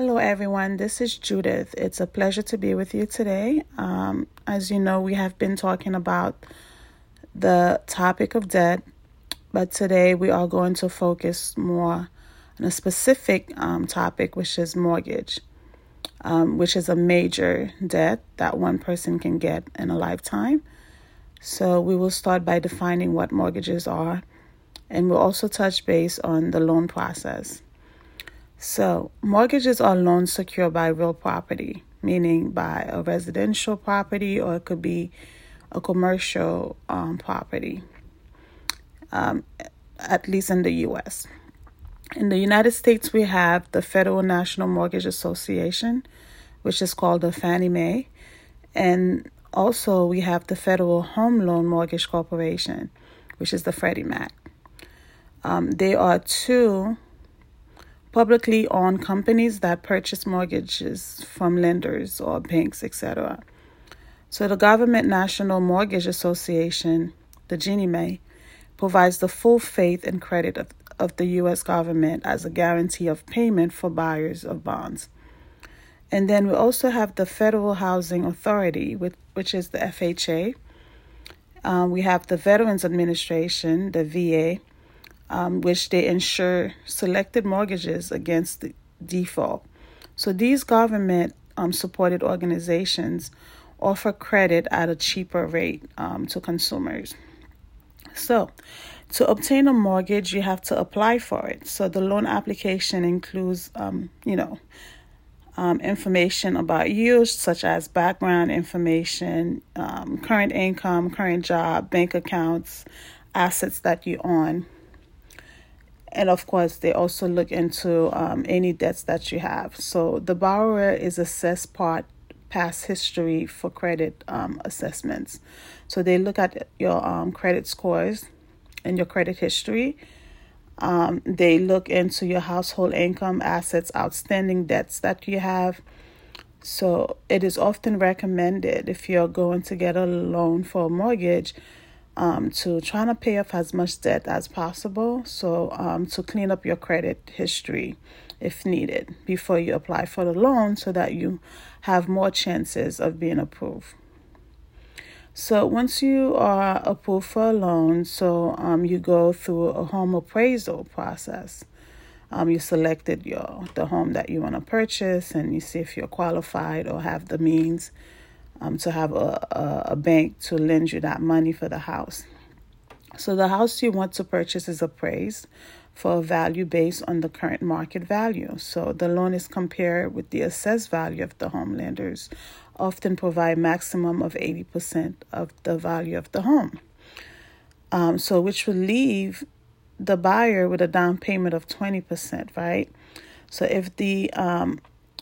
Hello, everyone. This is Judith. It's a pleasure to be with you today. Um, as you know, we have been talking about the topic of debt, but today we are going to focus more on a specific um, topic, which is mortgage, um, which is a major debt that one person can get in a lifetime. So, we will start by defining what mortgages are, and we'll also touch base on the loan process. So, mortgages are loans secured by real property, meaning by a residential property or it could be a commercial um, property, um, at least in the U.S. In the United States, we have the Federal National Mortgage Association, which is called the Fannie Mae, and also we have the Federal Home Loan Mortgage Corporation, which is the Freddie Mac. Um, they are two publicly owned companies that purchase mortgages from lenders or banks, etc. So the Government National Mortgage Association, the Ginnie Mae, provides the full faith and credit of, of the U.S. government as a guarantee of payment for buyers of bonds. And then we also have the Federal Housing Authority, which, which is the FHA. Um, we have the Veterans Administration, the VA, um, which they insure selected mortgages against the default. So these government um, supported organizations offer credit at a cheaper rate um, to consumers. So, to obtain a mortgage, you have to apply for it. So, the loan application includes, um, you know, um, information about you, such as background information, um, current income, current job, bank accounts, assets that you own, and of course, they also look into um, any debts that you have. So the borrower is assessed part past history for credit um, assessments. So they look at your um, credit scores and your credit history. Um, they look into your household income, assets, outstanding debts that you have. So it is often recommended if you're going to get a loan for a mortgage um, to trying to pay off as much debt as possible. So, um, to clean up your credit history if needed before you apply for the loan so that you have more chances of being approved. So, once you are approved for a loan, so um, you go through a home appraisal process. Um, you selected your the home that you want to purchase, and you see if you're qualified or have the means um, to have a, a, a bank to lend you that money for the house. So the house you want to purchase is appraised for a value based on the current market value. So the loan is compared with the assessed value of the home lenders often provide maximum of 80% of the value of the home. Um, so which will leave the buyer with a down payment of 20%, right? So if the um,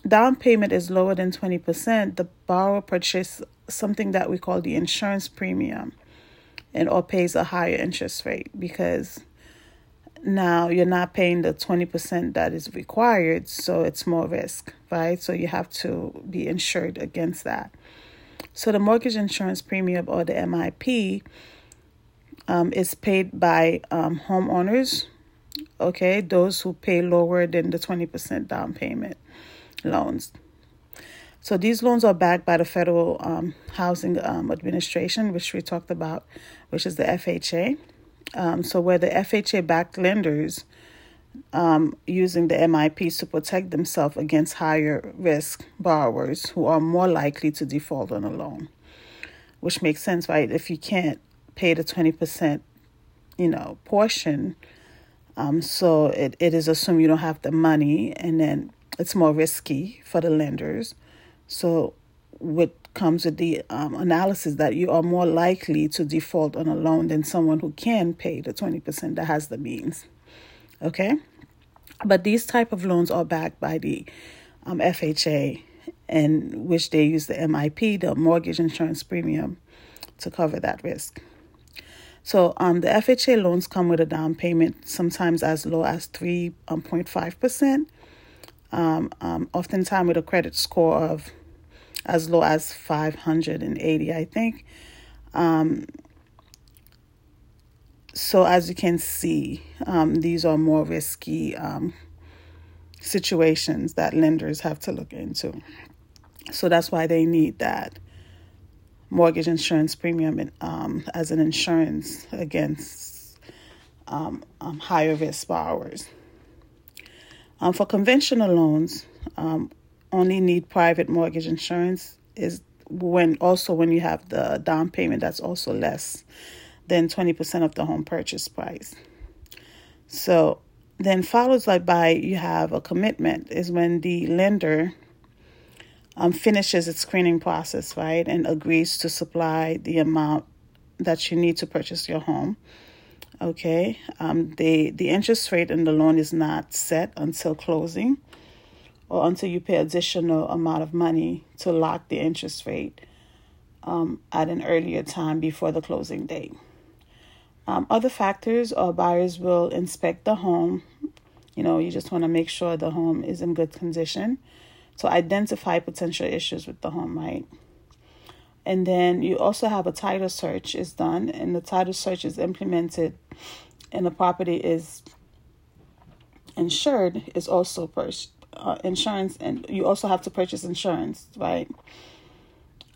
down payment is lower than 20%, the borrower purchases something that we call the insurance premium and or pays a higher interest rate because now you're not paying the 20% that is required, so it's more risk, right? So you have to be insured against that. So the mortgage insurance premium or the MIP um, is paid by um, homeowners, okay, those who pay lower than the 20% down payment loans. So these loans are backed by the Federal um, Housing um, Administration, which we talked about, which is the FHA. Um, so where the FHA backed lenders um, using the MIPs to protect themselves against higher risk borrowers who are more likely to default on a loan, which makes sense, right? If you can't pay the 20%, you know, portion, um, so it, it is assumed you don't have the money, and then it's more risky for the lenders. So, what comes with the um, analysis that you are more likely to default on a loan than someone who can pay the 20% that has the means. Okay? But these type of loans are backed by the um, FHA, and which they use the MIP, the mortgage insurance premium, to cover that risk. So um, the FHA loans come with a down payment sometimes as low as 3.5%, um, um, oftentimes with a credit score of as low as 580, I think. Um, so as you can see, um, these are more risky um, situations that lenders have to look into. So that's why they need that mortgage insurance premium um, as an insurance against um, um, higher risk borrowers. Um, for conventional loans, um, only need private mortgage insurance is when also when you have the down payment that's also less than 20% of the home purchase price. So then follows like by you have a commitment is when the lender um, finishes its screening process, right, and agrees to supply the amount that you need to purchase your home. Okay, um, the the interest rate in the loan is not set until closing, or until you pay additional amount of money to lock the interest rate um, at an earlier time before the closing date. Um, other factors are buyers will inspect the home. You know, you just want to make sure the home is in good condition to identify potential issues with the home, right? And then you also have a title search is done, and the title search is implemented, and the property is insured. Is also purchased uh, insurance, and you also have to purchase insurance, right?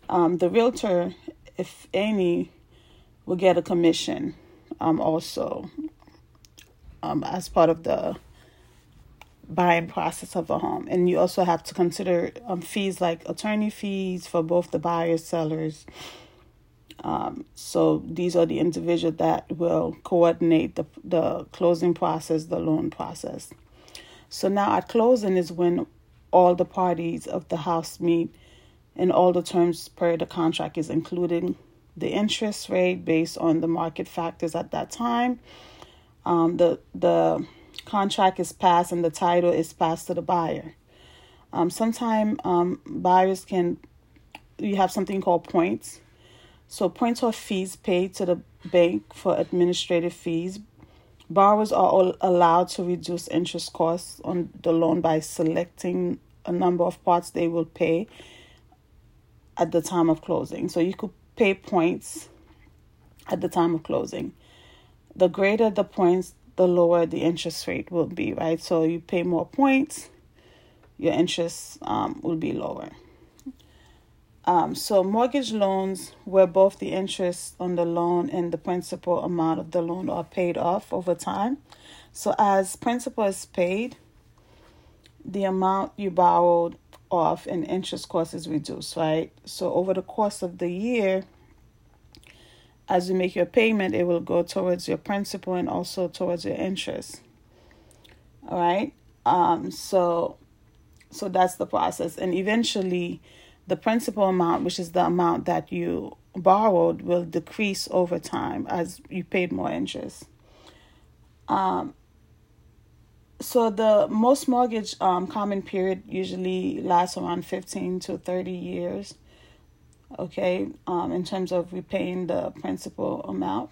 Um, the realtor, if any, will get a commission, um, also, um, as part of the buying process of a home. And you also have to consider um, fees like attorney fees for both the buyers, sellers. Um, so these are the individuals that will coordinate the, the closing process, the loan process. So now at closing is when all the parties of the house meet and all the terms per the contract is including the interest rate based on the market factors at that time. Um, the the contract is passed and the title is passed to the buyer. Um, Sometimes um, buyers can, you have something called points. So, points are fees paid to the bank for administrative fees. Borrowers are allowed to reduce interest costs on the loan by selecting a number of parts they will pay at the time of closing. So, you could pay points at the time of closing. The greater the points, the lower the interest rate will be, right? So you pay more points, your interest um, will be lower. Um, so mortgage loans where both the interest on the loan and the principal amount of the loan are paid off over time. So as principal is paid, the amount you borrowed off and interest cost is reduced, right? So over the course of the year, as you make your payment, it will go towards your principal and also towards your interest. All right. Um, so, so that's the process, and eventually, the principal amount, which is the amount that you borrowed, will decrease over time as you paid more interest. Um, so the most mortgage um, common period usually lasts around 15 to 30 years okay, um, in terms of repaying the principal amount,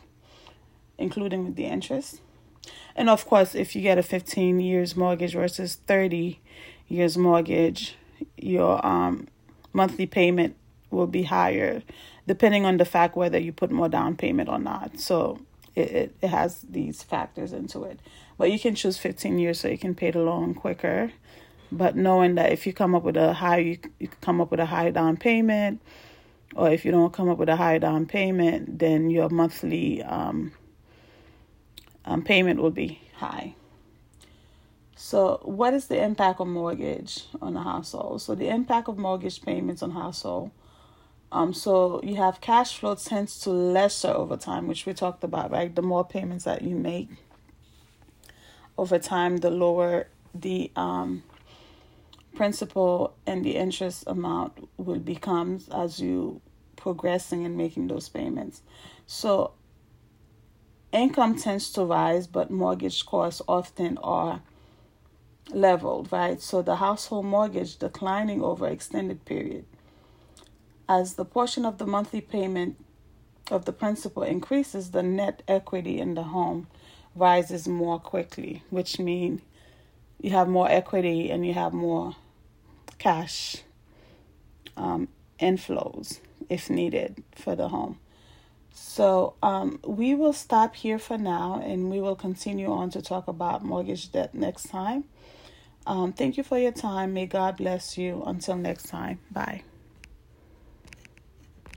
including the interest. And of course, if you get a 15 years mortgage versus 30 years mortgage, your um, monthly payment will be higher depending on the fact whether you put more down payment or not. So it, it, it has these factors into it. But you can choose 15 years so you can pay the loan quicker. But knowing that if you come up with a high, you, you come up with a high down payment, or if you don't come up with a high down payment, then your monthly um, um, payment will be high. So, what is the impact of mortgage on the household? So, the impact of mortgage payments on household. Um, so you have cash flow tends to lesser over time, which we talked about, right? The more payments that you make over time, the lower the um principal and the interest amount will become as you progressing and making those payments. So income tends to rise, but mortgage costs often are leveled, right? So the household mortgage declining over extended period. As the portion of the monthly payment of the principal increases, the net equity in the home rises more quickly, which means you have more equity and you have more cash um, inflows if needed for the home. So um, we will stop here for now and we will continue on to talk about mortgage debt next time. Um, thank you for your time. May God bless you. Until next time. Bye.